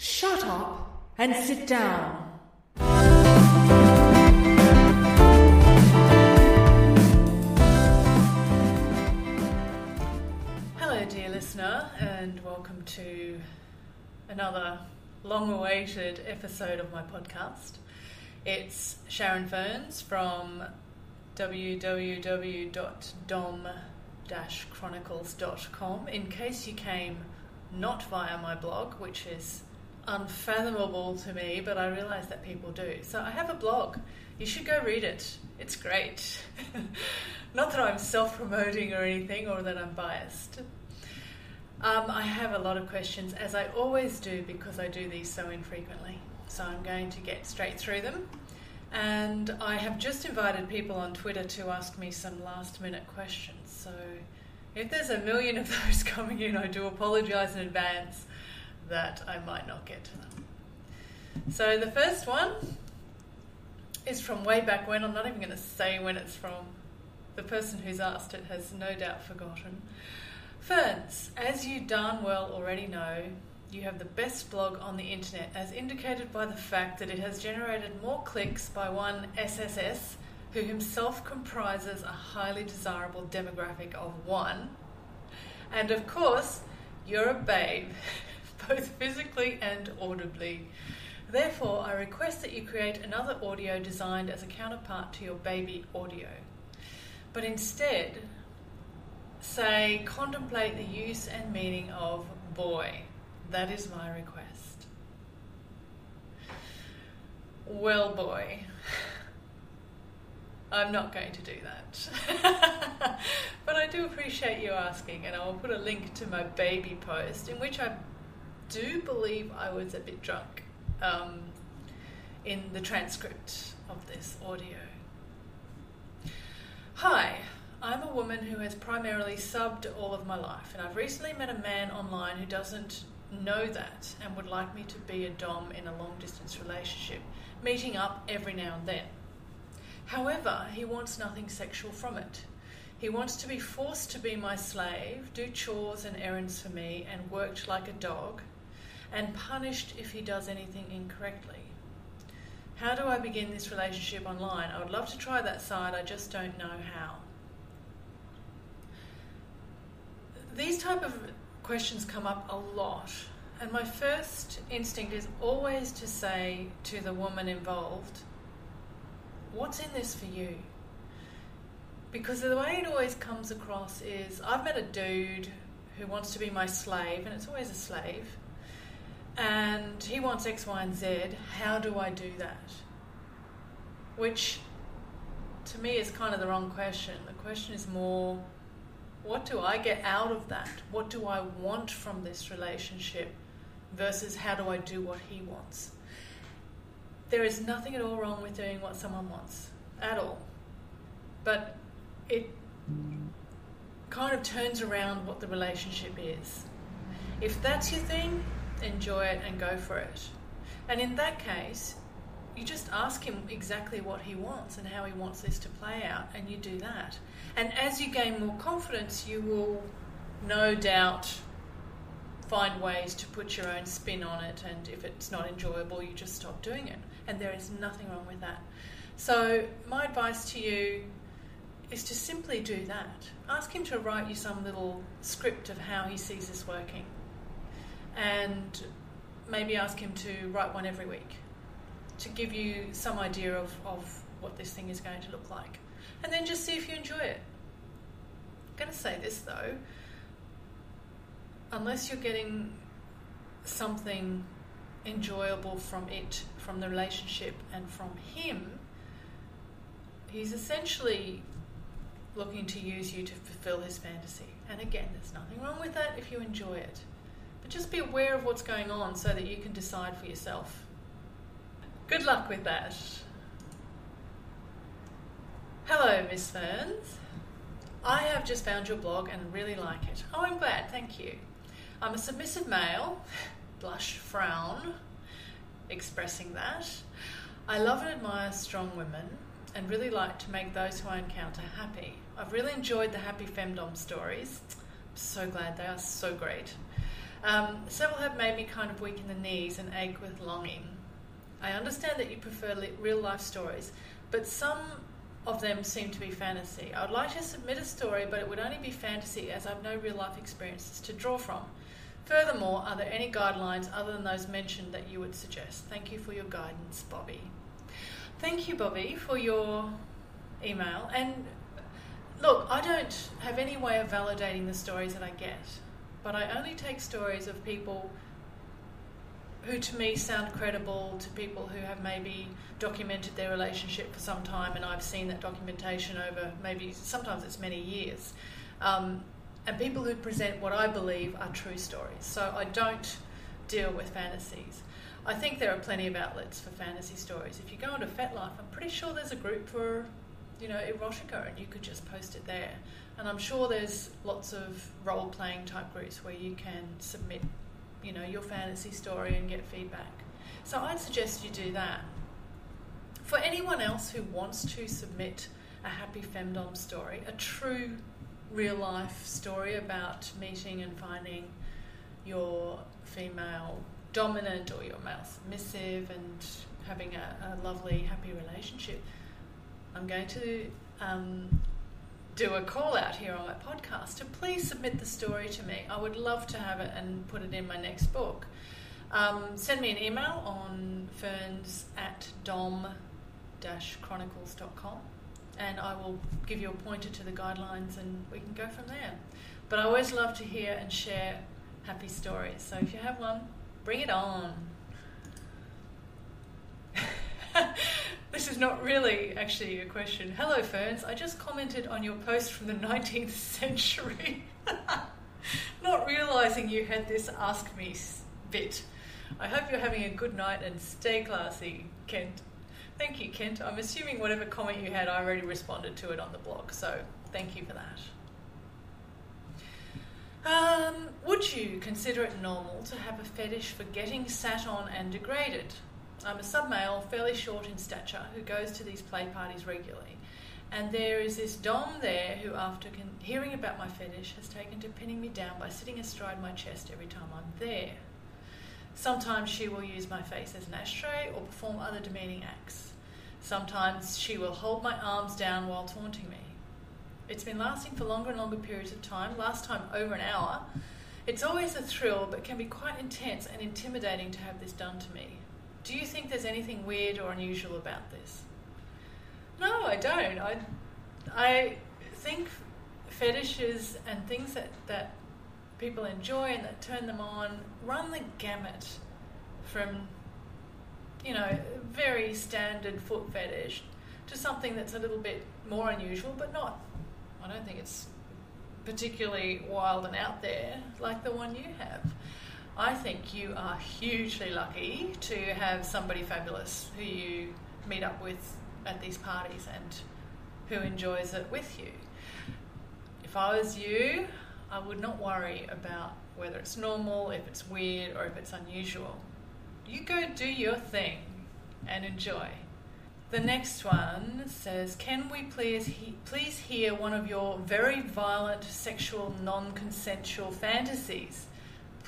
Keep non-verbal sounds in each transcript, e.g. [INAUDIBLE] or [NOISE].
Shut up and sit down. Hello, dear listener, and welcome to another long awaited episode of my podcast. It's Sharon Ferns from www.dom-chronicles.com. In case you came not via my blog, which is unfathomable to me, but I realize that people do. So I have a blog. You should go read it. It's great. [LAUGHS] not that I'm self promoting or anything or that I'm biased. Um, I have a lot of questions, as I always do, because I do these so infrequently. So I'm going to get straight through them. And I have just invited people on Twitter to ask me some last minute questions. So if there's a million of [LAUGHS] those coming in, I do apologise in advance that I might not get to them. So the first one is from way back when. I'm not even going to say when it's from. The person who's asked it has no doubt forgotten. Ferns, as you darn well already know, you have the best blog on the internet, as indicated by the fact that it has generated more clicks by one SSS, who himself comprises a highly desirable demographic of one. And of course, you're a babe, [LAUGHS] both [LAUGHS] physically and audibly. Therefore, I request that you create another audio designed as a counterpart to your baby audio. But instead, say, contemplate the use and meaning of boy. That is my request. Well, boy, [LAUGHS] I'm not going to do that. [LAUGHS] but I do appreciate you asking, and I will put a link to my baby post in which I do believe I was a bit drunk um, in the transcript of this audio. Hi, I'm a woman who has primarily subbed all of my life, and I've recently met a man online who doesn't know that and would like me to be a Dom in a long distance relationship, meeting up every now and then. However, he wants nothing sexual from it. He wants to be forced to be my slave, do chores and errands for me, and worked like a dog, and punished if he does anything incorrectly. How do I begin this relationship online? I would love to try that side, I just don't know how. These type of questions come up a lot, and my first instinct is always to say to the woman involved, What's in this for you? Because the way it always comes across is I've met a dude who wants to be my slave, and it's always a slave, and he wants X, Y, and Z. How do I do that? Which to me is kind of the wrong question. The question is more what do I get out of that? What do I want from this relationship versus how do I do what he wants? There is nothing at all wrong with doing what someone wants, at all. But it kind of turns around what the relationship is. If that's your thing, enjoy it and go for it. And in that case, you just ask him exactly what he wants and how he wants this to play out, and you do that. And as you gain more confidence, you will no doubt find ways to put your own spin on it, and if it's not enjoyable, you just stop doing it. And there is nothing wrong with that. So, my advice to you is to simply do that. Ask him to write you some little script of how he sees this working. And maybe ask him to write one every week to give you some idea of, of what this thing is going to look like. And then just see if you enjoy it. I'm going to say this though unless you're getting something enjoyable from it, from the relationship, and from him, he's essentially looking to use you to fulfill his fantasy. And again, there's nothing wrong with that if you enjoy it. But just be aware of what's going on so that you can decide for yourself. Good luck with that. Hello, Miss Ferns. I have just found your blog and really like it. Oh, I'm glad, thank you. I'm a submissive male, [LAUGHS] blush, frown, expressing that. I love and admire strong women and really like to make those who I encounter happy. I've really enjoyed the Happy Femdom stories. I'm so glad they are so great. Um, several have made me kind of weak in the knees and ache with longing. I understand that you prefer li- real life stories, but some of them seem to be fantasy. I would like to submit a story, but it would only be fantasy as I've no real life experiences to draw from. Furthermore, are there any guidelines other than those mentioned that you would suggest? Thank you for your guidance, Bobby. Thank you, Bobby, for your email. And look, I don't have any way of validating the stories that I get, but I only take stories of people who to me sound credible to people who have maybe documented their relationship for some time and I've seen that documentation over maybe sometimes it's many years. Um, and people who present what I believe are true stories. So I don't deal with fantasies. I think there are plenty of outlets for fantasy stories. If you go onto FetLife, I'm pretty sure there's a group for, you know, erotica, and you could just post it there. And I'm sure there's lots of role playing type groups where you can submit, you know, your fantasy story and get feedback. So I'd suggest you do that. For anyone else who wants to submit a happy femdom story, a true real life story about meeting and finding your female dominant or your male submissive and having a, a lovely, happy relationship, I'm going to um, do a call out here on my podcast to please submit the story to me. I would love to have it and put it in my next book. Um, send me an email on ferns at dom chronicles.com and I will give you a pointer to the guidelines and we can go from there. But I always love to hear and share happy stories. So if you have one, bring it on. [LAUGHS] this is not really actually a question. Hello, Ferns. I just commented on your post from the [LAUGHS] 19th century. [LAUGHS] not realizing you had this Ask Me bit. I hope you're having a good night and stay classy, Kent. Thank you, Kent. I'm assuming whatever comment you had, I already responded to it on the blog, so thank you for that. Um, would you consider it normal to have a fetish for getting sat on and degraded? I'm a submale, fairly short in stature, who goes to these play parties regularly. And there is this Dom there who, after con- hearing about my fetish, has taken to pinning me down by sitting astride my chest every time I'm there. Sometimes she will use my face as an ashtray or perform other demeaning acts. Sometimes she will hold my arms down while taunting me. It's been lasting for longer and longer periods of time, last time over an hour. It's always a thrill, but can be quite intense and intimidating to have this done to me. Do you think there's anything weird or unusual about this? No, I don't. I, I think fetishes and things that, that people enjoy and that turn them on run the gamut from you know, very standard foot fetish to something that's a little bit more unusual, but not, I don't think it's particularly wild and out there like the one you have. I think you are hugely lucky to have somebody fabulous who you meet up with at these parties and who enjoys it with you. If I was you, I would not worry about whether it's normal, if it's weird, or if it's unusual you go do your thing and enjoy. The next one says, "Can we please he- please hear one of your very violent sexual non-consensual fantasies?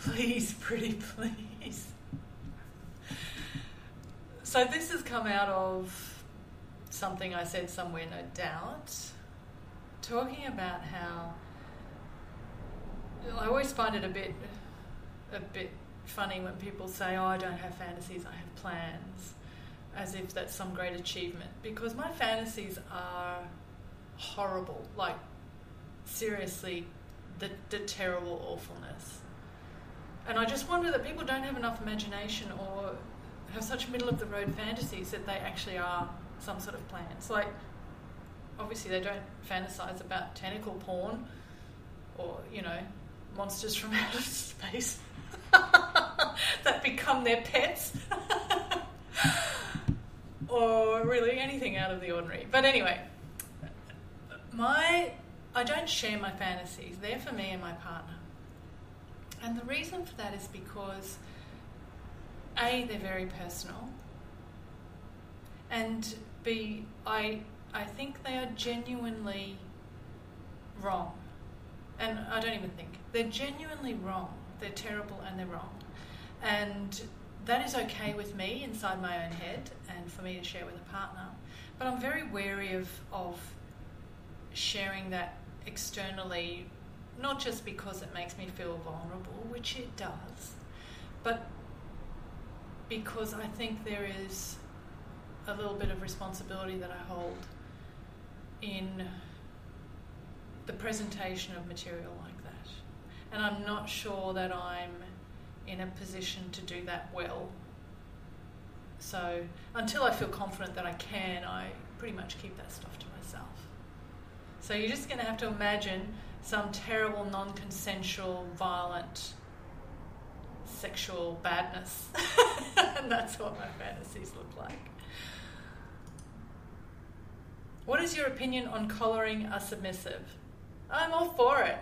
Please, pretty please." So this has come out of something I said somewhere, no doubt, talking about how I always find it a bit a bit funny when people say, Oh, I don't have fantasies, I have plans, as if that's some great achievement. Because my fantasies are horrible, like, seriously, the, the terrible awfulness. And I just wonder that people don't have enough imagination or have such middle of the road fantasies that they actually are some sort of plans. Like, obviously, they don't fantasize about tentacle porn or, you know, monsters from [LAUGHS] outer space. [LAUGHS] that become their pets. [LAUGHS] or really anything out of the ordinary. But anyway, my I don't share my fantasies. They're for me and my partner. And the reason for that is because A, they're very personal. And B, I I think they are genuinely wrong. And I don't even think. They're genuinely wrong they're terrible and they're wrong. And that is okay with me inside my own head and for me to share with a partner. But I'm very wary of, of sharing that externally, not just because it makes me feel vulnerable, which it does, but because I think there is a little bit of responsibility that I hold in the presentation of material like that. And I'm not sure that I'm in a position to do that well. So until I feel confident that I can, I pretty much keep that stuff to myself. So you're just going to have to imagine some terrible, non consensual, violent, sexual badness. [LAUGHS] and that's what my fantasies look like. What is your opinion on collaring a submissive? I'm all for it.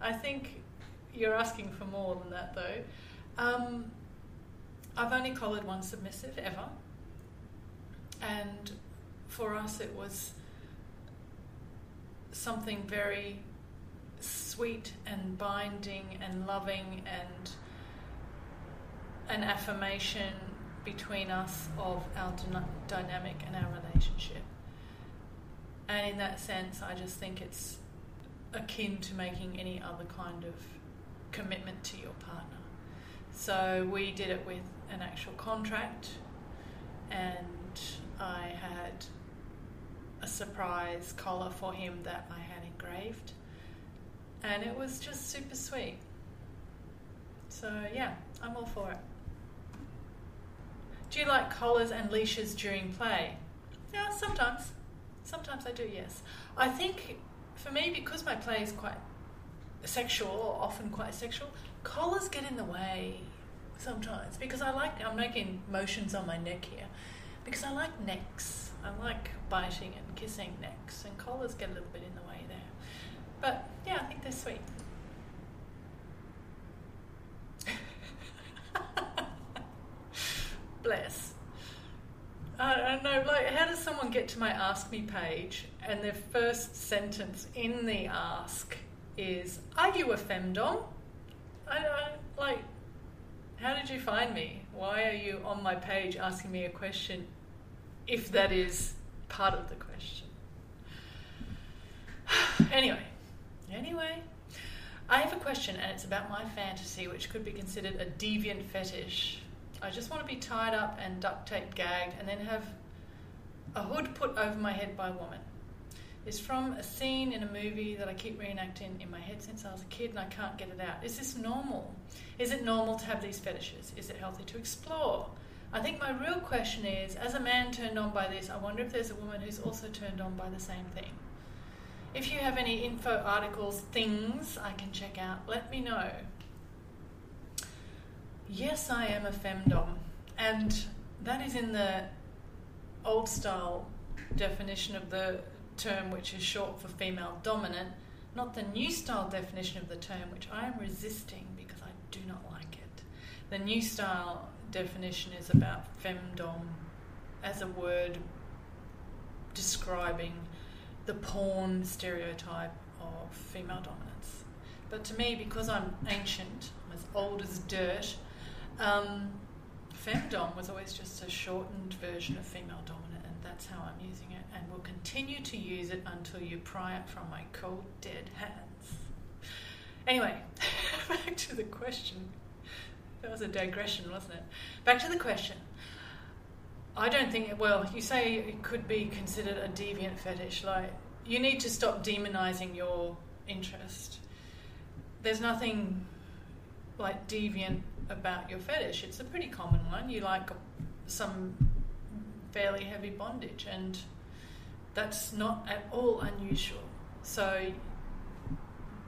I think you're asking for more than that, though. Um, I've only collared one submissive ever, and for us it was something very sweet and binding and loving and an affirmation between us of our dynamic and our relationship. And in that sense, I just think it's akin to making any other kind of commitment to your partner. So we did it with an actual contract, and I had a surprise collar for him that I had engraved, and it was just super sweet. So, yeah, I'm all for it. Do you like collars and leashes during play? Yeah, sometimes. Sometimes I do, yes. I think for me, because my play is quite sexual, or often quite sexual, collars get in the way sometimes because I like, I'm making motions on my neck here, because I like necks. I like biting and kissing necks, and collars get a little bit in the way there. But yeah, I think they're sweet. [LAUGHS] Bless. I don't know, like, how does someone get to my Ask Me page and their first sentence in the ask is, Are you a femdom? I don't, like, how did you find me? Why are you on my page asking me a question if that is part of the question? [SIGHS] anyway, anyway, I have a question and it's about my fantasy, which could be considered a deviant fetish. I just want to be tied up and duct taped, gagged, and then have a hood put over my head by a woman. It's from a scene in a movie that I keep reenacting in my head since I was a kid and I can't get it out. Is this normal? Is it normal to have these fetishes? Is it healthy to explore? I think my real question is as a man turned on by this, I wonder if there's a woman who's also turned on by the same thing. If you have any info articles, things I can check out, let me know. Yes, I am a femdom, and that is in the old style definition of the term, which is short for female dominant, not the new style definition of the term, which I am resisting because I do not like it. The new style definition is about femdom as a word describing the porn stereotype of female dominance. But to me, because I'm ancient, I'm as old as dirt, um, femdom was always just a shortened version of female dominant, and that's how I'm using it, and will continue to use it until you pry it from my cold, dead hands. Anyway, [LAUGHS] back to the question. That was a digression, wasn't it? Back to the question. I don't think, well, you say it could be considered a deviant fetish. Like, you need to stop demonizing your interest. There's nothing like deviant about your fetish. It's a pretty common one. You like some fairly heavy bondage, and that's not at all unusual. So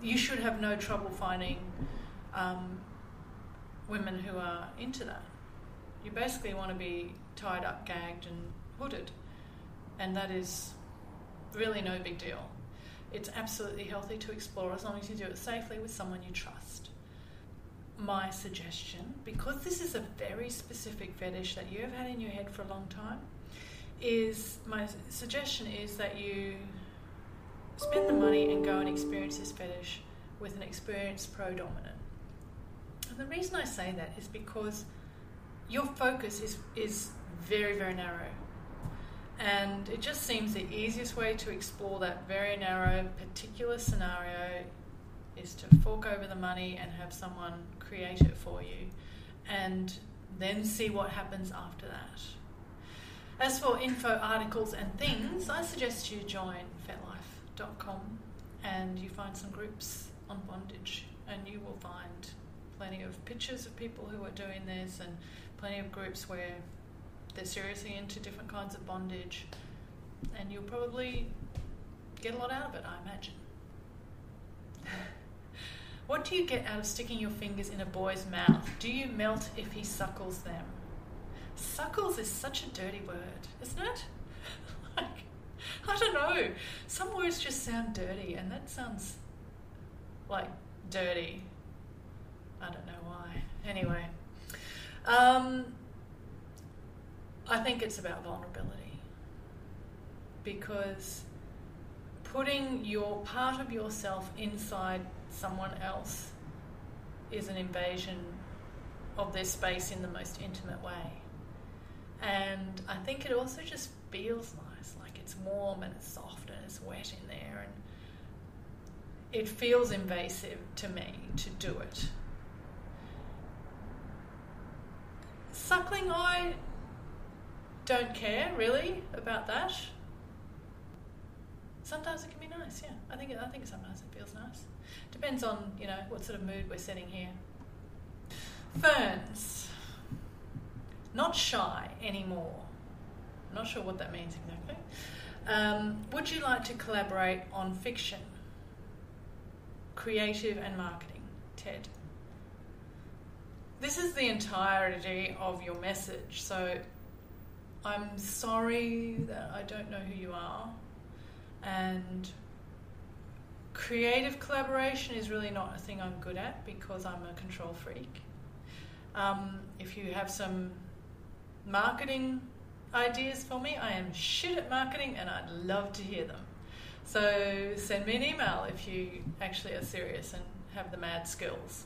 you should have no trouble finding um, women who are into that. You basically want to be tied up, gagged, and hooded, and that is really no big deal. It's absolutely healthy to explore as long as you do it safely with someone you trust my suggestion, because this is a very specific fetish that you have had in your head for a long time, is my suggestion is that you spend the money and go and experience this fetish with an experienced pro dominant. And the reason I say that is because your focus is, is very, very narrow. And it just seems the easiest way to explore that very narrow particular scenario is to fork over the money and have someone create it for you and then see what happens after that. As for info, articles, and things, I suggest you join fetlife.com and you find some groups on bondage, and you will find plenty of pictures of people who are doing this and plenty of groups where they're seriously into different kinds of bondage, and you'll probably get a lot out of it, I imagine. [LAUGHS] what do you get out of sticking your fingers in a boy's mouth? Do you melt if he suckles them? Suckles is such a dirty word, isn't it? [LAUGHS] like, I don't know. Some words just sound dirty, and that sounds like dirty. I don't know why. Anyway, um, I think it's about vulnerability because putting your part of yourself inside someone else is an invasion of their space in the most intimate way. And I think it also just feels nice, like it's warm and it's soft and it's wet in there, and it feels invasive to me to do it. Suckling, I don't care really about that. Sometimes it can be nice, yeah. I think I think sometimes it feels nice. Depends on you know what sort of mood we're setting here. Ferns not shy anymore. I'm not sure what that means exactly. Um, would you like to collaborate on fiction, creative, and marketing? Ted. This is the entirety of your message, so I'm sorry that I don't know who you are. And creative collaboration is really not a thing I'm good at because I'm a control freak. Um, if you have some marketing ideas for me. I am shit at marketing and I'd love to hear them. So send me an email if you actually are serious and have the mad skills.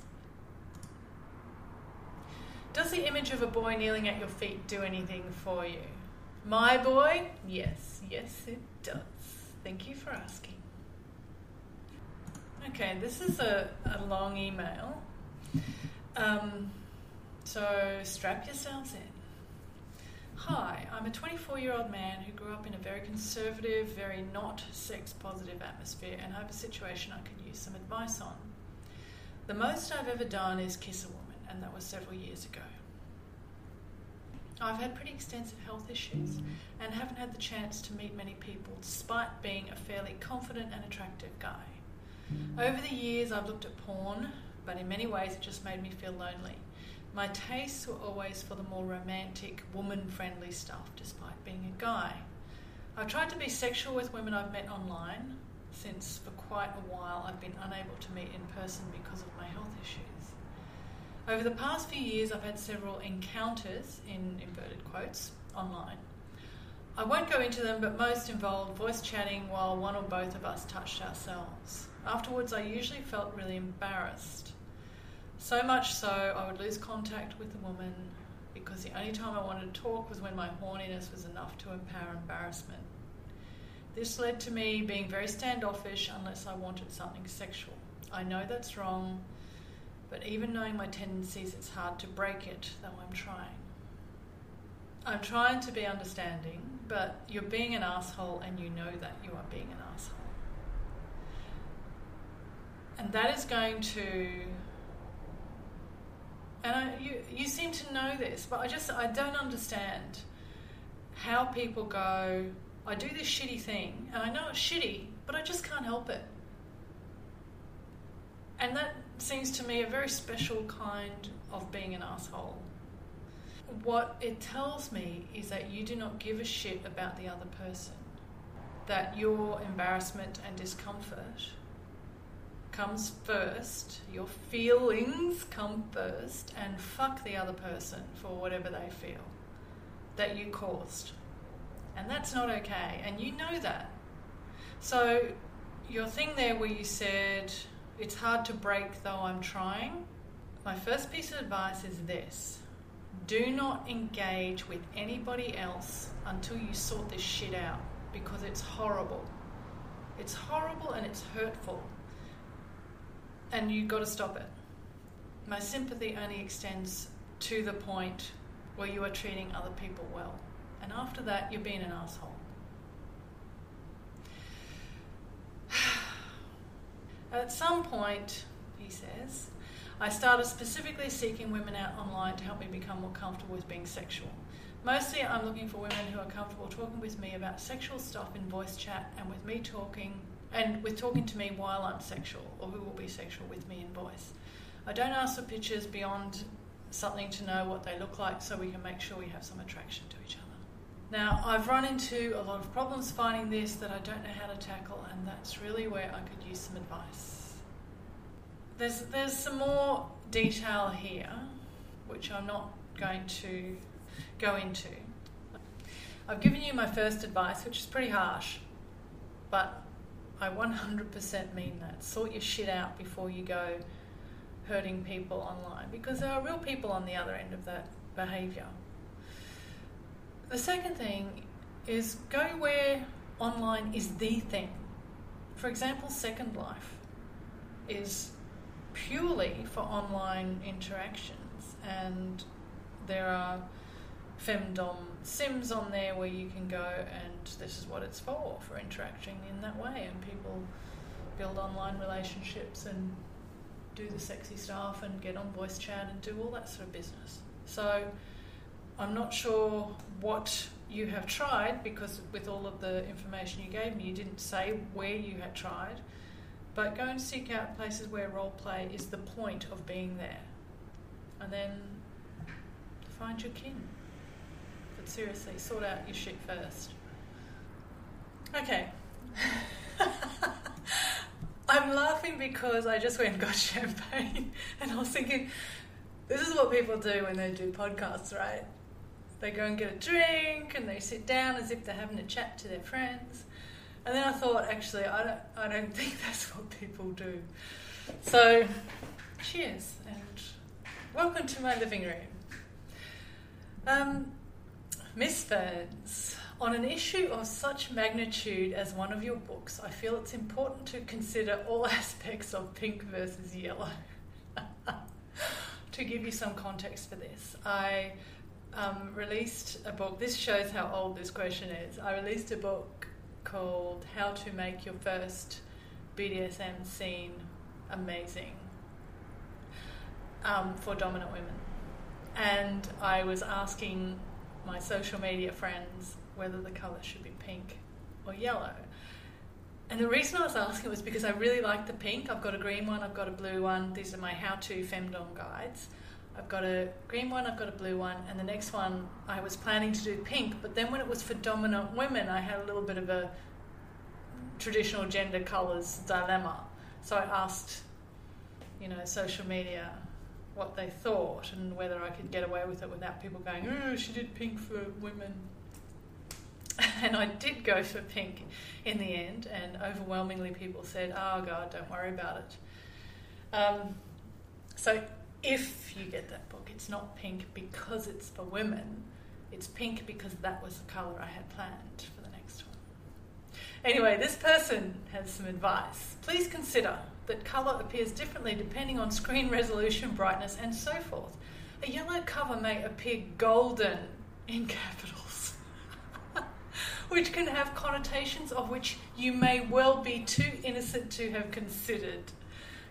Does the image of a boy kneeling at your feet do anything for you? My boy? Yes, yes, it does. Thank you for asking. Okay, this is a, a long email. Um, so strap yourselves in. Hi, I'm a 24 year old man who grew up in a very conservative, very not sex positive atmosphere, and I have a situation I could use some advice on. The most I've ever done is kiss a woman, and that was several years ago. I've had pretty extensive health issues and haven't had the chance to meet many people despite being a fairly confident and attractive guy. Over the years, I've looked at porn, but in many ways, it just made me feel lonely. My tastes were always for the more romantic, woman friendly stuff, despite being a guy. I've tried to be sexual with women I've met online, since for quite a while I've been unable to meet in person because of my health issues. Over the past few years, I've had several encounters, in inverted quotes, online. I won't go into them, but most involved voice chatting while one or both of us touched ourselves. Afterwards, I usually felt really embarrassed. So much so, I would lose contact with the woman because the only time I wanted to talk was when my horniness was enough to empower embarrassment. This led to me being very standoffish unless I wanted something sexual. I know that's wrong, but even knowing my tendencies, it's hard to break it, though I'm trying. I'm trying to be understanding, but you're being an asshole and you know that you are being an asshole. And that is going to and I, you you seem to know this, but I just I don't understand how people go. I do this shitty thing, and I know it's shitty, but I just can't help it. And that seems to me a very special kind of being an asshole. What it tells me is that you do not give a shit about the other person. That your embarrassment and discomfort comes first, your feelings come first, and fuck the other person for whatever they feel that you caused. And that's not okay, and you know that. So, your thing there where you said, it's hard to break though I'm trying, My first piece of advice is this do not engage with anybody else until you sort this shit out because it's horrible. It's horrible and it's hurtful. And you've got to stop it. My sympathy only extends to the point where you are treating other people well. And after that, you're being an asshole. [SIGHS] [SIGHS] At some point, he says, I started specifically seeking women out online to help me become more comfortable with being sexual. Mostly, I'm looking for women who are comfortable talking with me about sexual stuff in voice chat and with me talking and with talking to me while I'm sexual or who will be sexual with me in voice. I don't ask for pictures beyond something to know what they look like so we can make sure we have some attraction to each other. Now, I've run into a lot of problems finding this that I don't know how to tackle, and that's really where I could use some advice. There's, there's some more detail here, which I'm not going to go into. I've given you my first advice, which is pretty harsh, but I 100% mean that. Sort your shit out before you go hurting people online because there are real people on the other end of that behaviour. The second thing is go where online is the thing. For example, Second Life is purely for online interactions, and there are femdom sims on there where you can go and this is what it's for for interacting in that way and people build online relationships and do the sexy stuff and get on voice chat and do all that sort of business so i'm not sure what you have tried because with all of the information you gave me you didn't say where you had tried but go and seek out places where role play is the point of being there and then find your kin but seriously, sort out your shit first. Okay. [LAUGHS] I'm laughing because I just went and got [LAUGHS] champagne and I was thinking, this is what people do when they do podcasts, right? They go and get a drink and they sit down as if they're having a chat to their friends. And then I thought, actually, I don't, I don't [LAUGHS] think that's what people do. So, cheers and welcome to my living room. Um, Miss Ferns, on an issue of such magnitude as one of your books, I feel it's important to consider all [LAUGHS] aspects of pink versus yellow. [LAUGHS] to give you some context for this, I um, released a book. This shows how old this question is. I released a book called How to Make Your First BDSM Scene Amazing um, for Dominant Women. And I was asking my social media friends whether the colour should be pink or yellow. And the reason I was asking was because I really like the pink. I've got a green one, I've got a blue one. These are my how to femdom guides. I've got a green one, I've got a blue one, and the next one I was planning to do pink, but then when it was for dominant women, I had a little bit of a traditional gender colours dilemma. So I asked, you know, social media what they thought and whether I could get away with it without people going, oh, she did pink for women. [LAUGHS] And I did go for pink in the end, and overwhelmingly people said, oh, God, don't worry about it. Um, so if you get that book, it's not pink because it's for women, it's pink because that was the colour I had planned for the next one. Anyway, this person has some advice. Please consider that colour appears differently depending on screen resolution, brightness, and so forth. A yellow cover may appear golden in capitals, [LAUGHS] which can have connotations of which you may well be too innocent to have considered.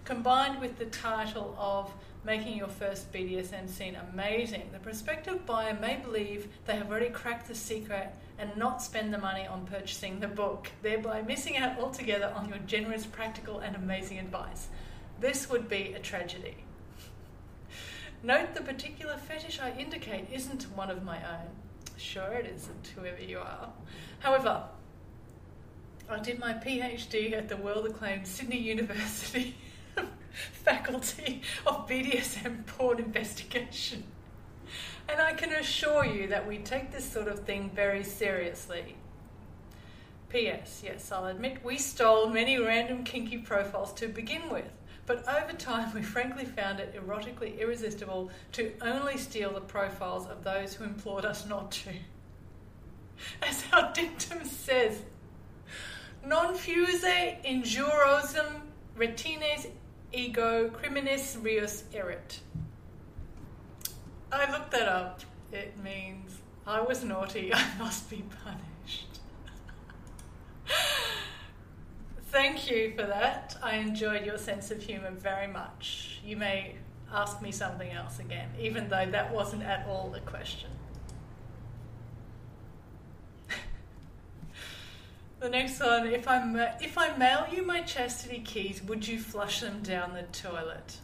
Combined with the title of making your first BDSM scene amazing, the prospective buyer may believe they have already cracked the secret and not spend the money on purchasing the book, thereby missing out altogether on your generous, practical, and amazing advice. This would be a tragedy. Note the particular fetish I indicate isn't one of my own. Sure, it isn't, whoever you are. However, I did my PhD at the world acclaimed Sydney University [LAUGHS] [LAUGHS] Faculty of BDSM Porn Investigation. And I can assure you that we take this sort of thing very seriously. P.S. Yes, I'll admit we stole many random kinky profiles to begin with, but over time we frankly found it erotically irresistible to only steal the profiles of those who implored us not to. As our dictum says, non fuse injuriosum retines ego criminis reus erit. I looked that up. It means I was naughty, [LAUGHS] I must be punished. [LAUGHS] Thank you for that. I enjoyed your sense of humour very much. You may ask me something else again, even though that wasn't at all the question. The next one if I, if I mail you my chastity keys, would you flush them down the toilet?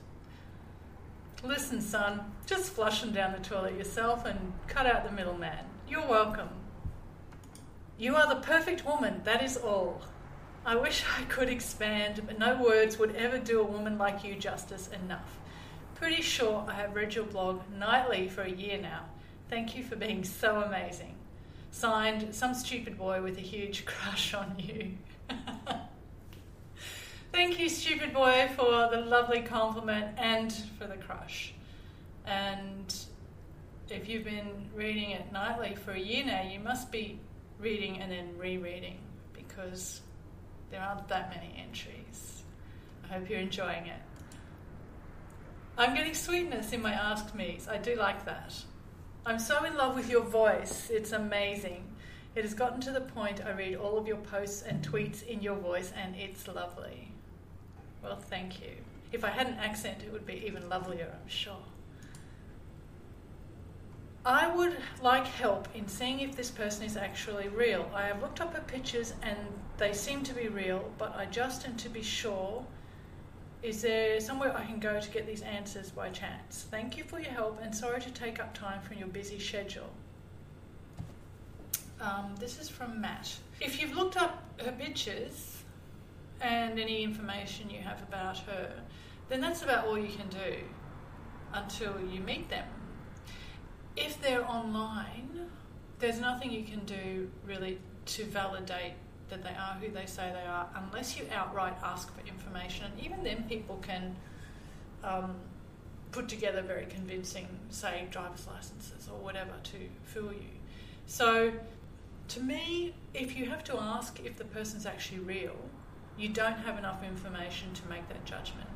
Listen, son, just flush them down the toilet yourself and cut out the middleman. You're welcome. You are the perfect woman, that is all. I wish I could expand, but no words would ever do a woman like you justice enough. Pretty sure I have read your blog nightly for a year now. Thank you for being so amazing. Signed, some stupid boy with a huge crush on you. [LAUGHS] Thank you, stupid boy, for the lovely compliment and for the crush. And if you've been reading it nightly for a year now, you must be reading and then rereading because there aren't that many entries. I hope you're enjoying it. I'm getting sweetness in my Ask Me's. I do like that. I'm so in love with your voice. It's amazing. It has gotten to the point I read all of your posts and tweets in your voice, and it's lovely. Well, thank you. If I had an accent, it would be even lovelier, I'm sure. I would like help in seeing if this person is actually real. I have looked up her pictures and they seem to be real, but I just am to be sure. Is there somewhere I can go to get these answers by chance? Thank you for your help and sorry to take up time from your busy schedule. Um, this is from Matt. If you've looked up her pictures and any information you have about her, then that's about all you can do until you meet them. If they're online, there's nothing you can do really to validate that they are who they say they are unless you outright ask for information. And even then, people can um, put together very convincing, say, driver's licenses or whatever to fool you. So, to me, if you have to ask if the person's actually real, you don't have enough information to make that judgment.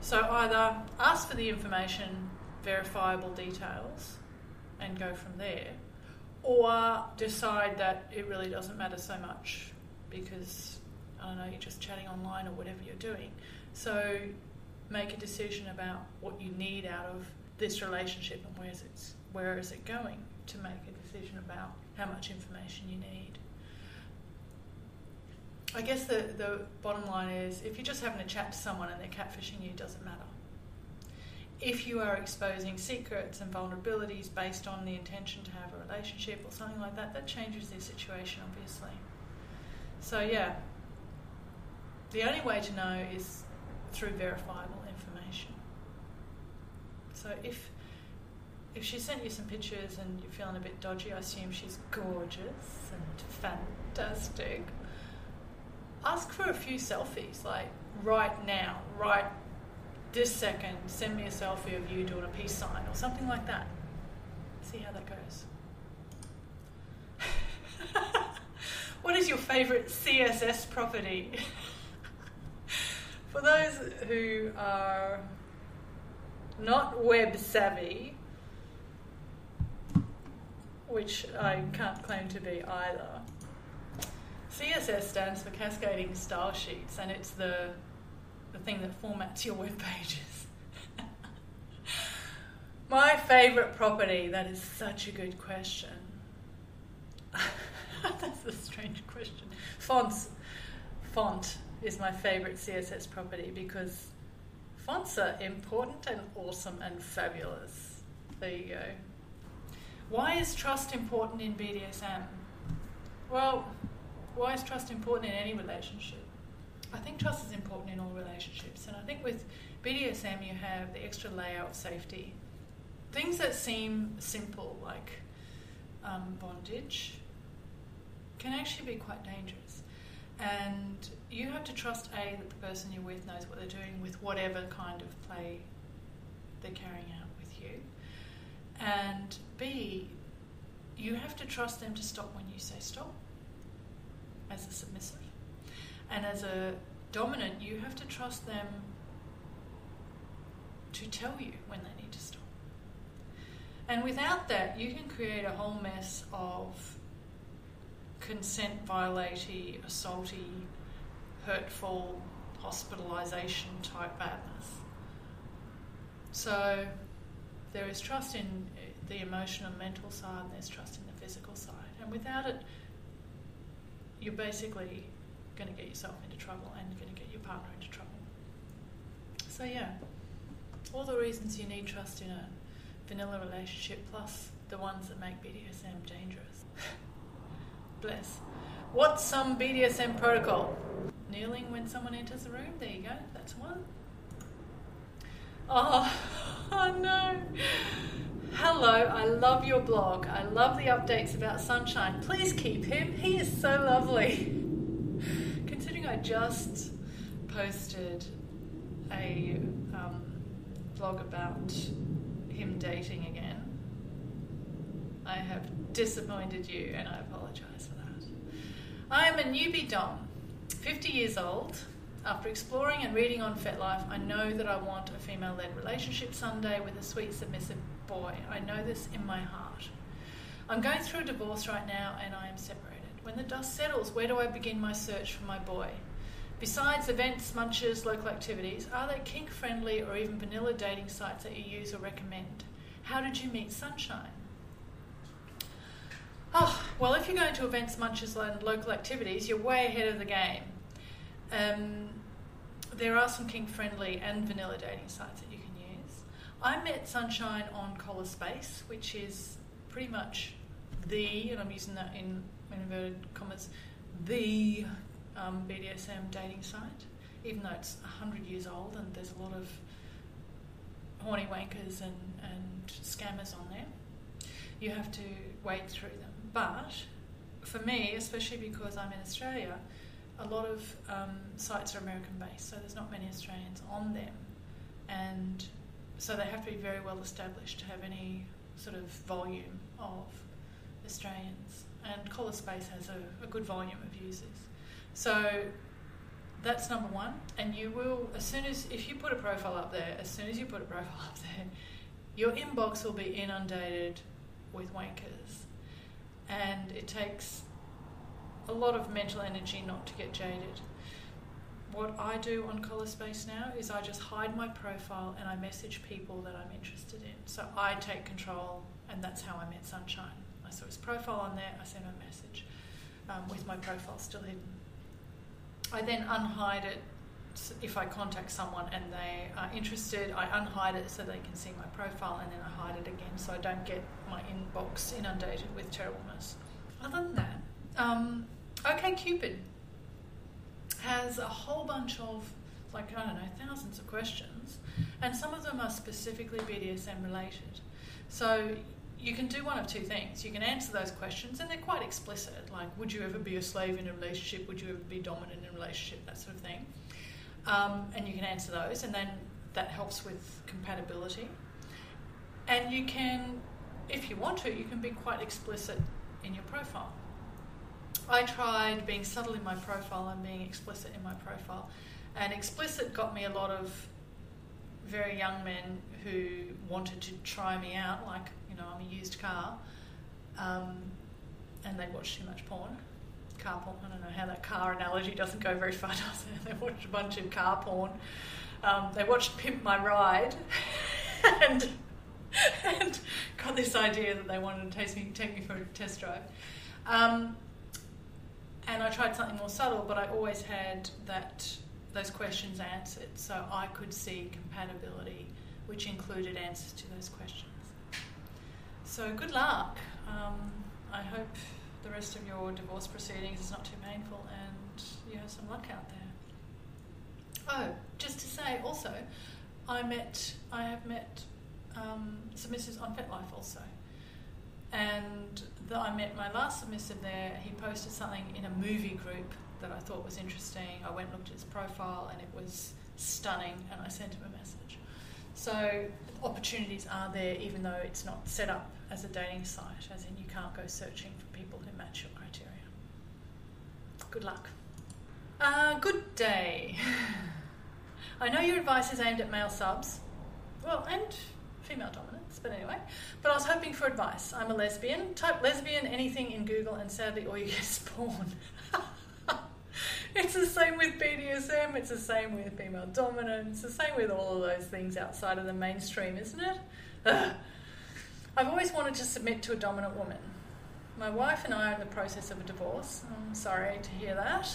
So, either ask for the information, verifiable details, and go from there, or decide that it really doesn't matter so much because I don't know, you're just chatting online or whatever you're doing. So make a decision about what you need out of this relationship and where is it where is it going to make a decision about how much information you need. I guess the, the bottom line is if you're just having a chat to someone and they're catfishing you, it doesn't matter. If you are exposing secrets and vulnerabilities based on the intention to have a relationship or something like that, that changes the situation, obviously. So, yeah, the only way to know is through verifiable information. So, if if she sent you some pictures and you're feeling a bit dodgy, I assume she's gorgeous and fantastic. Ask for a few selfies, like right now, right this second, send me a selfie of you doing a peace sign or something like that. See how that goes. [LAUGHS] what is your favourite CSS property? For those who are not web savvy, which I can't claim to be either, CSS stands for Cascading Style Sheets, and it's the the thing that formats your web pages. [LAUGHS] My favourite property, that is such a good question. A strange question. Fonts. Font is my favourite CSS property because fonts are important and awesome and fabulous. There you go. Why is trust important in BDSM? Well, why is trust important in any relationship? I think trust is important in all relationships, and I think with BDSM you have the extra layer of safety. Things that seem simple, like um, bondage, can actually be quite dangerous. And you have to trust A, that the person you're with knows what they're doing with whatever kind of play they're carrying out with you. And B, you have to trust them to stop when you say stop as a submissive. And as a dominant, you have to trust them to tell you when they need to stop. And without that, you can create a whole mess of consent violating, assaulty, hurtful, hospitalisation type badness. So there is trust in eh, the emotional and mental side, and there's trust in the physical side. And without it, you're basically going to get yourself into trouble and going to get your partner into trouble. So, yeah, all the reasons you need trust in a vanilla relationship, plus the ones that make BDSM dangerous. Bless. What's some BDSM protocol? Kneeling when someone enters the room? There you go, that's one. Oh, [LAUGHS] oh no. Hello, I love your blog. I love the updates about Sunshine. Please keep him. He is so lovely. [LAUGHS] Considering I just posted a um, blog about him dating again, I have disappointed you and I that. I am a newbie Dom, 50 years old. After exploring and reading on FetLife, I know that I want a female led relationship someday with a sweet, submissive boy. I know this in my heart. I'm going through a divorce right now and I am separated. When the dust settles, where do I begin my search for my boy? Besides events, munches, local activities, are there kink friendly or even vanilla dating sites that you use or recommend? How did you meet Sunshine? Oh, well, if you're going to events, munches, and local activities, you're way ahead of the game. Um, there are some kink friendly and vanilla dating sites that you can use. I met Sunshine on Collar Space, which is pretty much the, and I'm using that in inverted commas, the um, BDSM dating site, even though it's 100 years old and there's a lot of horny wankers and, and scammers on there. You have to wade through. But for me, especially because I'm in Australia, a lot of um, sites are American based, so there's not many Australians on them. And so they have to be very well established to have any sort of volume of Australians. And Collar Space has a, a good volume of users. So that's number one. And you will, as soon as, if you put a profile up there, as soon as you put a profile [LAUGHS] up there, your inbox will be inundated with wankers. And it takes a lot of mental energy not to get jaded. What I do on Collar Space now is I just hide my profile and I message people that I'm interested in. So I take control, and that's how I met Sunshine. I saw his profile on there, I sent him a message um, with my profile still hidden. I then unhide it if I contact someone and they are interested, I unhide it so they can see my profile and then I hide it again so I don't get my inbox inundated with terribleness. Other than that, um, OkCupid has a whole bunch of, like, I don't know, thousands of questions, and some of them are specifically BDSM related. So you can do one of two things. You can answer those questions, and they're quite explicit, like, would you ever be a slave in a relationship? Would you ever be dominant in a relationship? That sort of thing. Um, and you can answer those, and then that helps with compatibility. And you can, if you want to, you can be quite explicit in your profile. I tried being subtle in my profile and being explicit in my profile, and explicit got me a lot of very young men who wanted to try me out, like you know I'm a used car, um, and they watched too much porn car porn. I don't know how that car analogy doesn't go very far, [LAUGHS] does it? They watched a bunch of car porn. Um, they watched Pimp My Ride [LAUGHS] and, and got this idea that they wanted to take me, take me for a test drive. Um, and I tried something more subtle, but I always had that those questions answered, so I could see compatibility, which included answers to those questions. So good luck. Um, I hope the rest of your divorce proceedings is not too painful and you have some luck out there. Oh, just to say also, I met, I have met um, submissives on FetLife also. And the, I met my last submissive there, he posted something in a movie group that I thought was interesting. I went and looked at his profile and it was stunning, and I sent him a message. So opportunities are there, even though it's not set up as a dating site, as in you can't go searching for people who match your criteria. Good luck. Uh, good day. [LAUGHS] I know your advice is aimed at male subs, well, and female dominance, but anyway. But I was hoping for advice. I'm a lesbian. Type lesbian anything in Google, and sadly, all you get is porn. [LAUGHS] it's the same with BDSM, it's the same with female dominance, it's the same with all of those things outside of the mainstream, isn't it? Ugh. I've always wanted to submit to a dominant woman. My wife and I are in the process of a divorce. I'm sorry to hear that.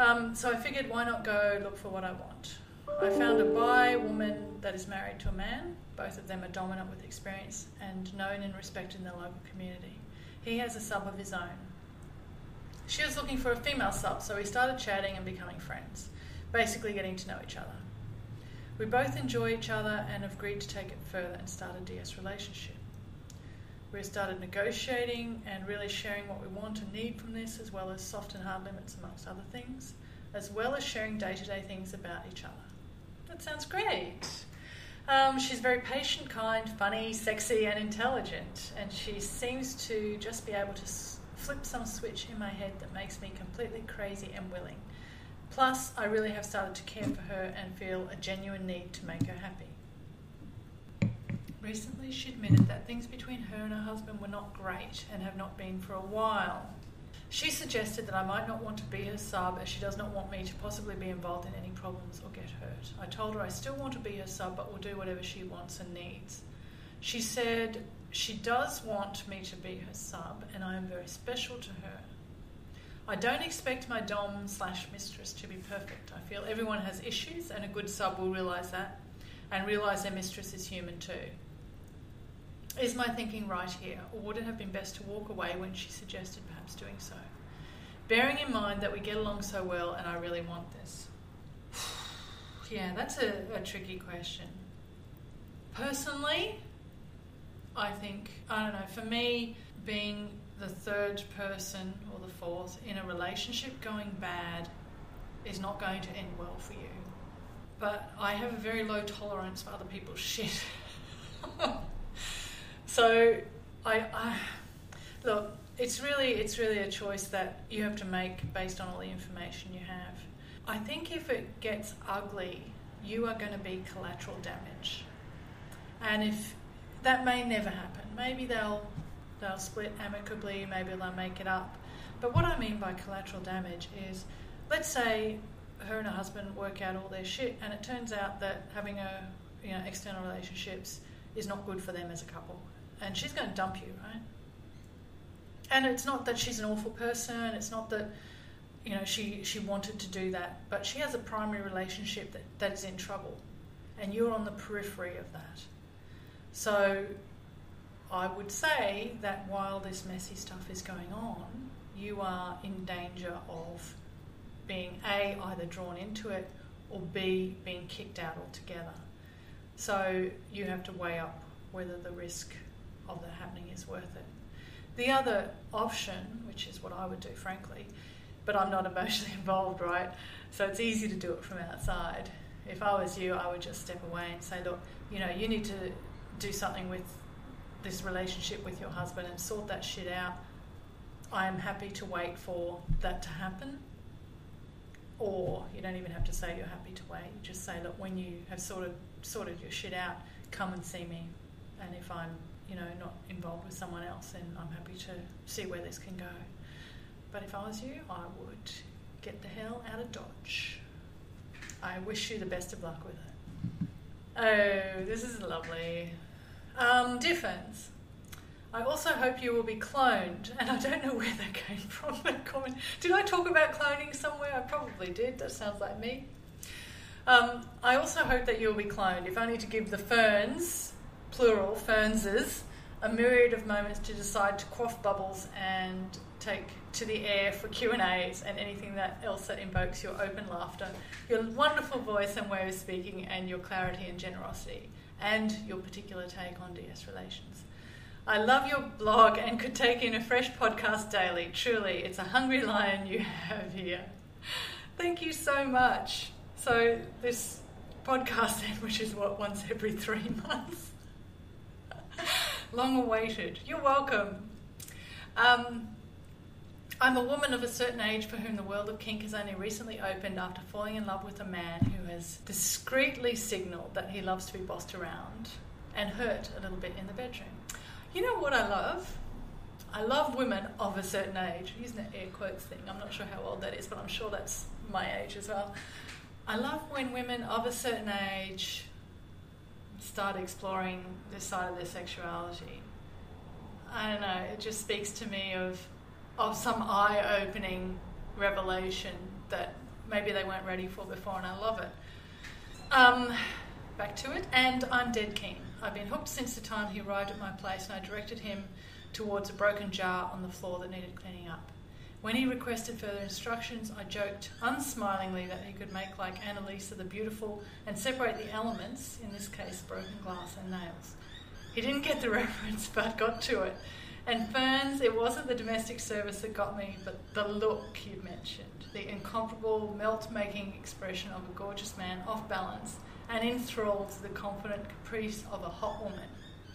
Um, so I figured, why not go look for what I want? I found a bi woman that is married to a man. Both of them are dominant with experience and known and respected in the local community. He has a sub of his own. She was looking for a female sub, so we started chatting and becoming friends, basically getting to know each other. We both enjoy each other and have agreed to take it further and start a DS relationship. We have started negotiating and really sharing what we want and need from this, as well as soft and hard limits, amongst other things, as well as sharing day to day things about each other. That sounds great. Um, she's very patient, kind, funny, sexy, and intelligent, and she seems to just be able to s- flip some switch in my head that makes me completely crazy and willing. Plus, I really have started to care for her and feel a genuine need to make her happy. Recently, she admitted that things between her and her husband were not great and have not been for a while. She suggested that I might not want to be her sub as she does not want me to possibly be involved in any problems or get hurt. I told her I still want to be her sub but will do whatever she wants and needs. She said she does want me to be her sub and I am very special to her. I don't expect my dom slash mistress to be perfect. I feel everyone has issues and a good sub will realise that and realise their mistress is human too. Is my thinking right here, or would it have been best to walk away when she suggested perhaps doing so? Bearing in mind that we get along so well and I really want this. [SIGHS] yeah, that's a, a tricky question. Personally, I think, I don't know, for me, being the third person or the fourth in a relationship going bad is not going to end well for you. But I have a very low tolerance for other people's shit. [LAUGHS] so I, I look, it's really it's really a choice that you have to make based on all the information you have. I think if it gets ugly, you are going to be collateral damage. And if that may never happen, maybe they'll they'll split amicably, maybe they'll make it up. But what I mean by collateral damage is, let's say her and her husband work out all their shit, and it turns out that having a you know external relationships is not good for them as a couple, and she's going to dump you, right? And it's not that she's an awful person. It's not that you know she she wanted to do that, but she has a primary relationship that, that is in trouble, and you're on the periphery of that. So I would say that while this messy stuff is going on, you are in danger of being A, either drawn into it, or B, being kicked out altogether. So you have to weigh up whether the risk of that happening is worth it. The other option, which is what I would do, frankly, but I'm not [LAUGHS] emotionally involved, right? So it's easy to do it from outside. If I was you, I would just step away and say, look, you know, you need to do something with this relationship with your husband and sort that shit out. I am happy to wait for that to happen. Or you don't even have to say you're happy to wait. You just say, look, when you have sorted sorted your shit out, come and see me. And if I'm, you know, not involved with someone else, then I'm happy to see where this can go. But if I was you, I would get the hell out of Dodge. I wish you the best of luck with it. Oh, this is lovely. Um, difference. I also hope you will be cloned, [LAUGHS] and I don't know where that came [LAUGHS] from. That comment. Did I talk about cloning somewhere? I probably did. That sounds like me. Um, I also hope that you'll be cloned, if only to give the ferns, plural fernses, a myriad of moments to decide to quaff bubbles and take to the air for Q and A's and anything that else that invokes your open laughter, your wonderful voice and way of speaking, and your clarity and generosity, and your particular take on DS relations. I love your blog and could take in a fresh podcast daily. Truly, it's a hungry lion you have here. Thank you so much. So, this podcast which is what, once every three months? [LAUGHS] Long awaited. You're welcome. Um, I'm a woman of a certain age for whom the world of kink has only recently opened after falling in love with a man who has discreetly signalled that he loves to be bossed around and hurt a little bit in the bedroom. You know what I love? I love women of a certain age. Using the air quotes thing. I'm not sure how old that is, but I'm sure that's my age as well. I love when women of a certain age start exploring this side of their sexuality. I don't know, it just speaks to me of of some eye opening revelation that maybe they weren't ready for before, and I love it. Um, back to it, and I'm dead keen. I've been hooked since the time he arrived at my place, and I directed him towards a broken jar on the floor that needed cleaning up. When he requested further instructions, I joked unsmilingly that he could make like Vasilisa the Beautiful and separate the elements, in this case broken glass and nails. He didn't get the [LAUGHS] reference, but got to it. And Ferns, it wasn't the domestic service that got me, but the look you mentioned, the incomparable melt making expression of a gorgeous man off balance and enthralled to the confident caprice of a hot woman.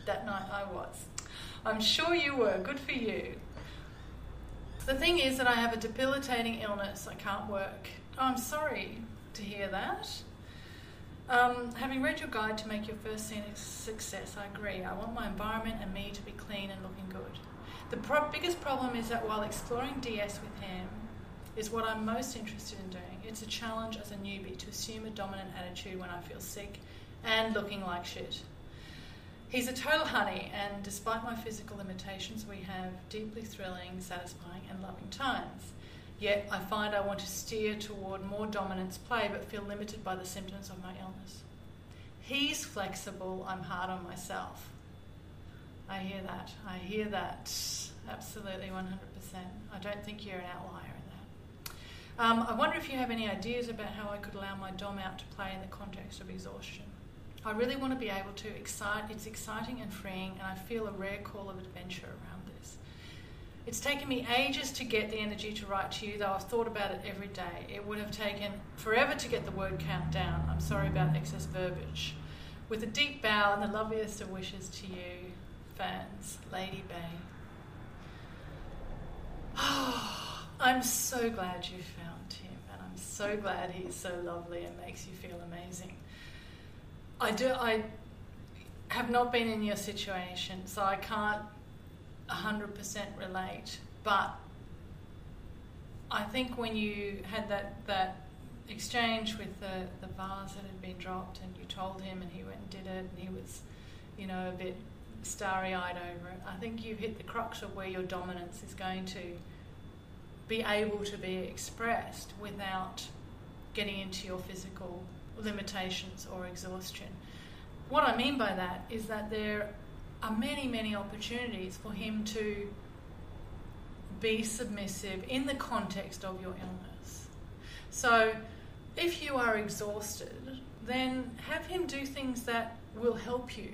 That night I was. I'm sure you were. Good for you. The thing is that I have a debilitating illness. I can't work. I'm sorry to hear that. Um, having read your guide to make your first scene a success, I agree. I want my environment and me to be clean and looking good. The pro- biggest problem is that while exploring DS with him is what I'm most interested in doing, it's a challenge as a newbie to assume a dominant attitude when I feel sick and looking like shit. He's a total honey, and despite my physical limitations, we have deeply thrilling, satisfying, and loving times. Yet I find I want to steer toward more dominance play, but feel limited by the symptoms of my illness. He's flexible, I'm hard on myself. I hear that. I hear that. Absolutely 100%. I don't think you're an outlier in that. Um, I wonder if you have any ideas about how I could allow my Dom out to play in the context of exhaustion. I really want to be able to excite. It's exciting and freeing, and I feel a rare call of adventure around. It's taken me ages to get the energy to write to you, though I've thought about it every day. It would have taken forever to get the word count down. I'm sorry about excess verbiage. With a deep bow and the loveliest of wishes to you, Ferns, Lady Bay. [SIGHS] I'm so glad you found him, and I'm so glad he's so lovely and makes you feel amazing. I do. I have not been in your situation, so I can't hundred percent relate. But I think when you had that that exchange with the the vase that had been dropped, and you told him, and he went and did it, and he was, you know, a bit starry eyed over it. I think you've hit the crux of where your dominance is going to be able to be expressed without getting into your physical limitations or exhaustion. What I mean by that is that there are many, many opportunities for him to be submissive in the context of your illness. So, if you are exhausted, then have him do things that will help you,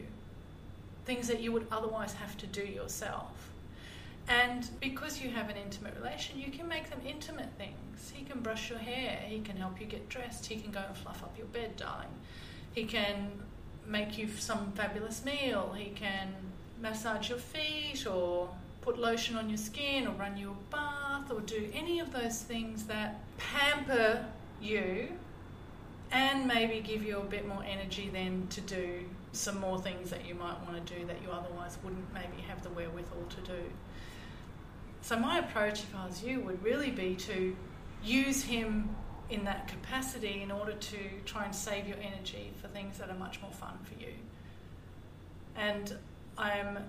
things that you would otherwise have to do yourself. And because you have an intimate relation, you can make them intimate things. He can brush your hair, he can help you get dressed, he can go and fluff up your bed, darling. He can make you some fabulous meal, he can massage your feet or put lotion on your skin or run you a bath or do any of those things that pamper you and maybe give you a bit more energy then to do some more things that you might want to do that you otherwise wouldn't maybe have the wherewithal to do. So, my approach, if I was you, would really be to use him in that capacity in order to try and save your energy for things that are much more fun for you. And I'm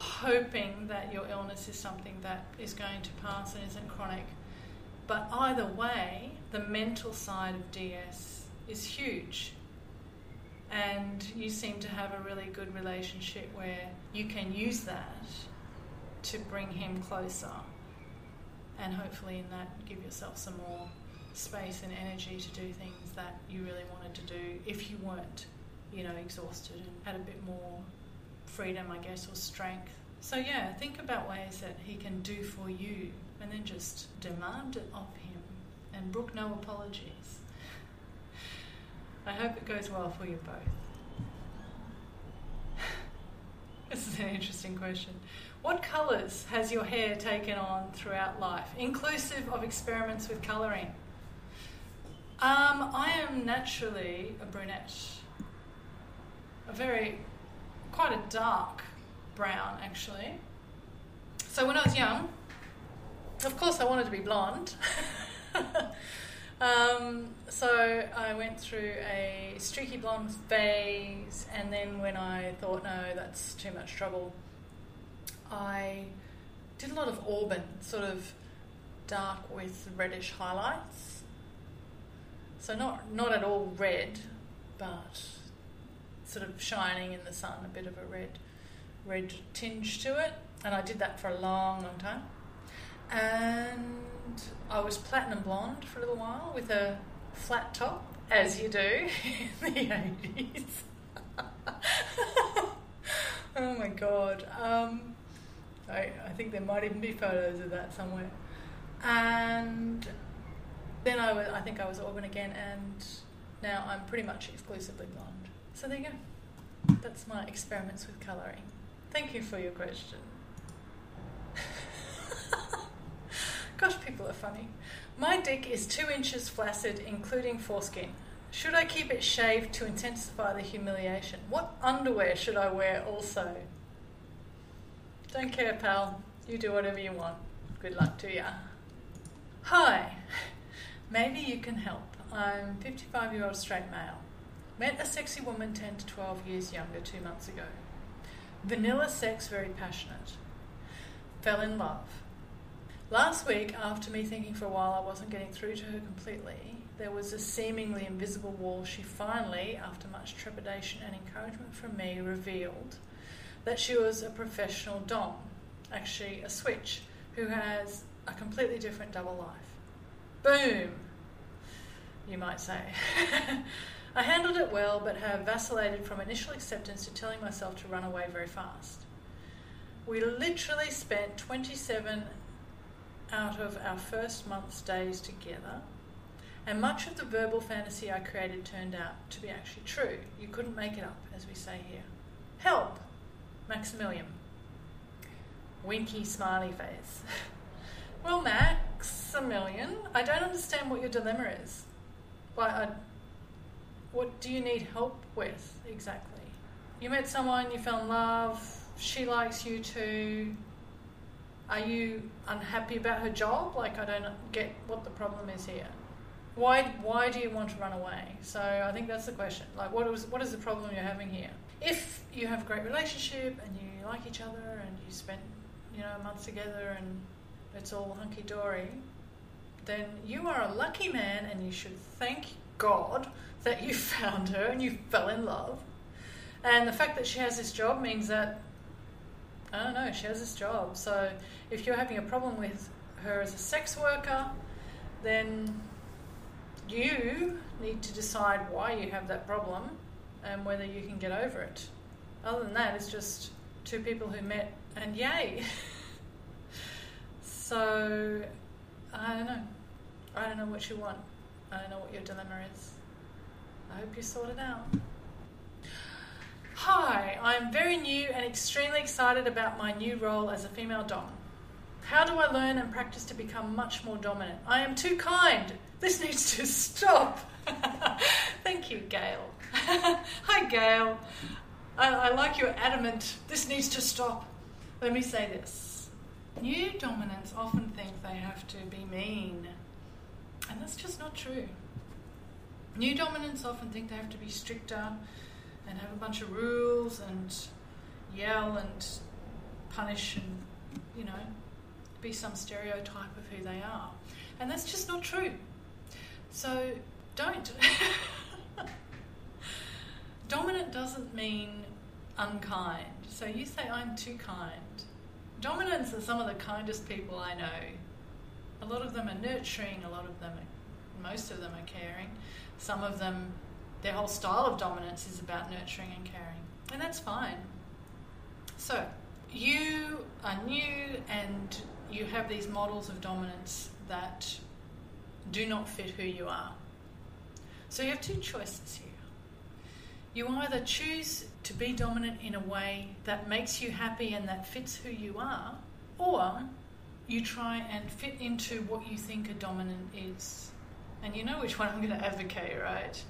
hoping that your illness is something that is going to pass and isn't chronic. But either way, the mental side of DS is huge. And you seem to have a really good relationship where you can use that to bring him closer and hopefully in that give yourself some more space and energy to do things that you really wanted to do if you weren't you know exhausted and had a bit more freedom, I guess, or strength. So, yeah, think about ways that he can do for you and then just demand it of him and brook no apologies. I hope it goes well for you both. [SIGHS] This is an interesting question. What colours has your hair taken on throughout life, inclusive of experiments with colouring? Um, I am naturally a brunette. A very, quite a dark brown, actually. So when I was young, of course I wanted to be blonde. [LAUGHS] um, so I went through a streaky blonde phase, and then when I thought, no, that's too much trouble, I did a lot of auburn, sort of dark with reddish highlights. So not not at all red, but sort of shining in the sun, a bit of a red red tinge to it. And I did that for a long, long time. And I was platinum blonde for a little while with a flat top, as you do [LAUGHS] in the eighties. [LAUGHS] oh my god. Um, I, I think there might even be photos of that somewhere. And then I, was, I think I was Auburn again, and now I'm pretty much exclusively blonde. So there you go. That's my experiments with colouring. Thank you for your question. [LAUGHS] Gosh, people are funny. My dick is two inches flaccid, including foreskin. Should I keep it shaved to intensify the humiliation? What underwear should I wear also? Don't care, pal. You do whatever you want. Good luck to ya. Hi. Maybe you can help. I'm 55 year old straight male. Met a sexy woman 10 to 12 years younger two months ago. Vanilla sex, very passionate. Fell in love. Last week, after me thinking for a while I wasn't getting through to her completely, there was a seemingly invisible wall. She finally, after much trepidation and encouragement from me, revealed that she was a professional Dom, actually a switch, who has a completely different double life. Boom, you might say. [LAUGHS] I handled it well, but have vacillated from initial acceptance to telling myself to run away very fast. We literally spent 27 out of our first month's days together, and much of the verbal fantasy I created turned out to be actually true. You couldn't make it up, as we say here. Help! Maximilian. Winky smiley face. [LAUGHS] well, Maximilian, I don't understand what your dilemma is. Why, I, what do you need help with exactly? You met someone, you fell in love, she likes you too. Are you unhappy about her job? Like, I don't get what the problem is here. Why, why do you want to run away? So I think that's the question. Like, what is, what is the problem you're having here? If you have a great relationship and you like each other and you spend, you know, months together and it's all hunky dory, then you are a lucky man and you should thank God that you [LAUGHS] found her and you fell in love. And the fact that she has this job means that, I don't know, she has this job. So if you're having a problem with her as a sex worker, then you need to decide why you have that problem and whether you can get over it. Other than that, it's just two people who met and yay. [LAUGHS] so, I don't know. I don't know what you want. I don't know what your dilemma is. I hope you sort it out. Hi, I'm very new and extremely excited about my new role as a female Dom. How do I learn and practice to become much more dominant? I am too kind. This needs to stop. [LAUGHS] Thank you, Gail. [LAUGHS] Hi, Gail. I, I like your adamant, this needs to stop. Let me say this. New dominants often think they have to be mean, and that's just not true. New dominants often think they have to be stricter and have a bunch of rules and yell and punish and, you know, be some stereotype of who they are. And that's just not true. So don't. [LAUGHS] Dominant doesn't mean unkind. So you say, I'm too kind. Dominants are some of the kindest people I know. A lot of them are nurturing, a lot of them are, most of them are caring. Some of them, their whole style of dominance is about nurturing and caring. And that's fine. So, you are new and you have these models of dominance that do not fit who you are. So, you have two choices here. You either choose to be dominant in a way that makes you happy and that fits who you are, or you try and fit into what you think a dominant is. And you know which one I'm going to advocate, right?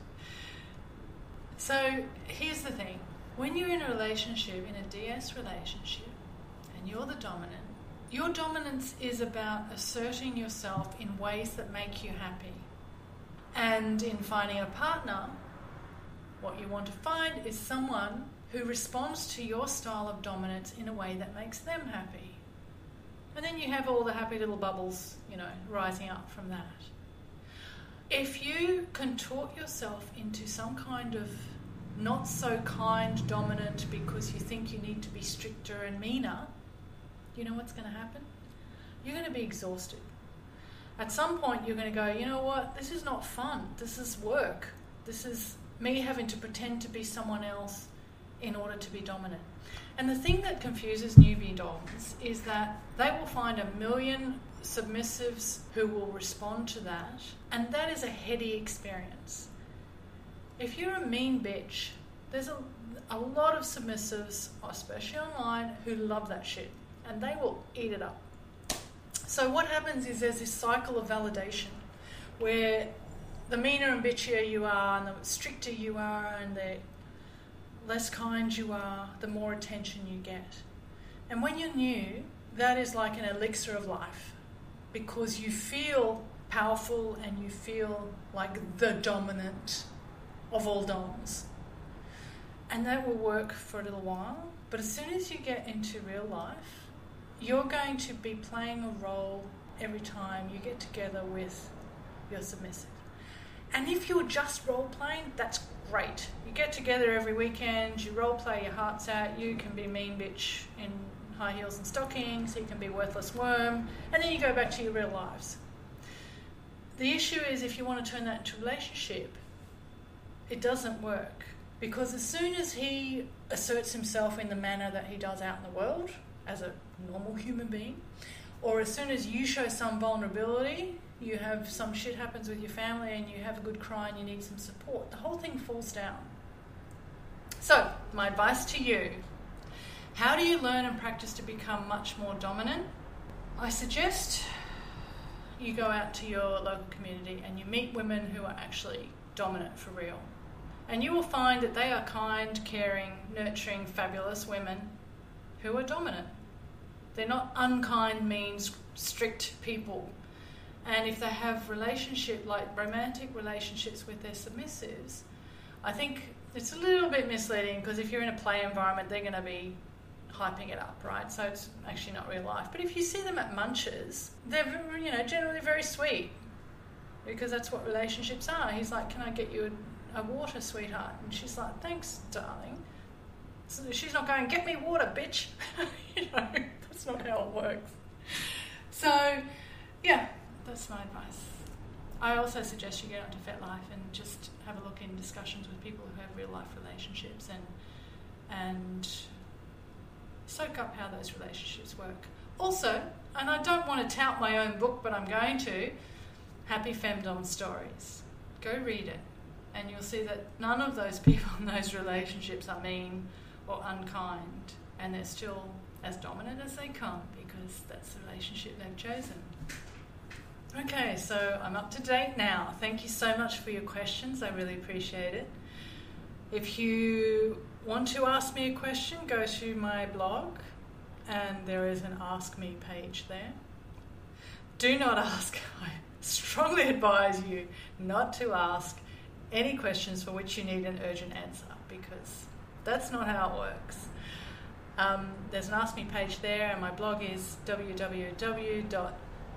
So here's the thing when you're in a relationship, in a DS relationship, and you're the dominant, your dominance is about asserting yourself in ways that make you happy. And in finding a partner, what you want to find is someone who responds to your style of dominance in a way that makes them happy. And then you have all the happy little bubbles, you know, rising up from that. If you contort yourself into some kind of not so kind dominant because you think you need to be stricter and meaner, you know what's going to happen? You're going to be exhausted. At some point, you're going to go, you know what? This is not fun. This is work. This is me having to pretend to be someone else in order to be dominant. And the thing that confuses newbie doms is that they will find a million submissives who will respond to that, and that is a heady experience. If you're a mean bitch, there's a, a lot of submissives, especially online, who love that shit, and they will eat it up. So, what happens is there's this cycle of validation where the meaner and bitchier you are, and the stricter you are, and the less kind you are, the more attention you get. And when you're new, that is like an elixir of life because you feel powerful and you feel like the dominant of all doms. And that will work for a little while, but as soon as you get into real life, you're going to be playing a role every time you get together with your submissive. And if you're just role playing, that's great. You get together every weekend, you role play your hearts out, you can be mean bitch in high heels and stockings, you can be worthless worm, and then you go back to your real lives. The issue is if you want to turn that into a relationship, it doesn't work. Because as soon as he asserts himself in the manner that he does out in the world, as a normal human being, or as soon as you show some vulnerability, you have some shit happens with your family and you have a good cry and you need some support, the whole thing falls down. So, my advice to you how do you learn and practice to become much more dominant? I suggest you go out to your local community and you meet women who are actually dominant for real. And you will find that they are kind, caring, nurturing, fabulous women who are dominant. They're not unkind, mean, strict people. And if they have relationship like romantic relationships with their submissives, I think it's a little bit misleading because if you're in a play environment, they're going to be hyping it up, right? So it's actually not real life. But if you see them at munches, they're you know generally very sweet because that's what relationships are. He's like, "Can I get you a, a water, sweetheart?" And she's like, "Thanks, darling." So she's not going, "Get me water, bitch." [LAUGHS] you know, that's not how it works. So, yeah, that's my advice. I also suggest you get onto FetLife and just have a look in discussions with people who have real life relationships and and soak up how those relationships work. Also, and I don't want to tout my own book, but I'm going to, Happy Femdom Stories. Go read it, and you'll see that none of those people in those relationships are mean or unkind, and they're still as dominant as they come because that's the relationship they've chosen. Okay, so I'm up to date now. Thank you so much for your questions. I really appreciate it. If you want to ask me a question, go to my blog and there is an Ask Me page there. Do not [LAUGHS] ask, I strongly advise you not to ask any questions for which you need an urgent answer because that's not how it works. Um, there's an Ask Me page there, and my blog is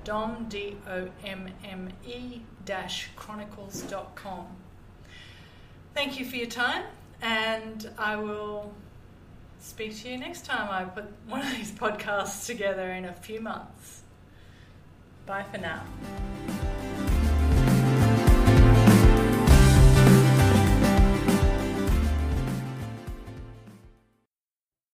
www.dom-chronicles.com. Thank you for your time and I will speak to you next time I put one of these podcasts together in a few months. Bye for now.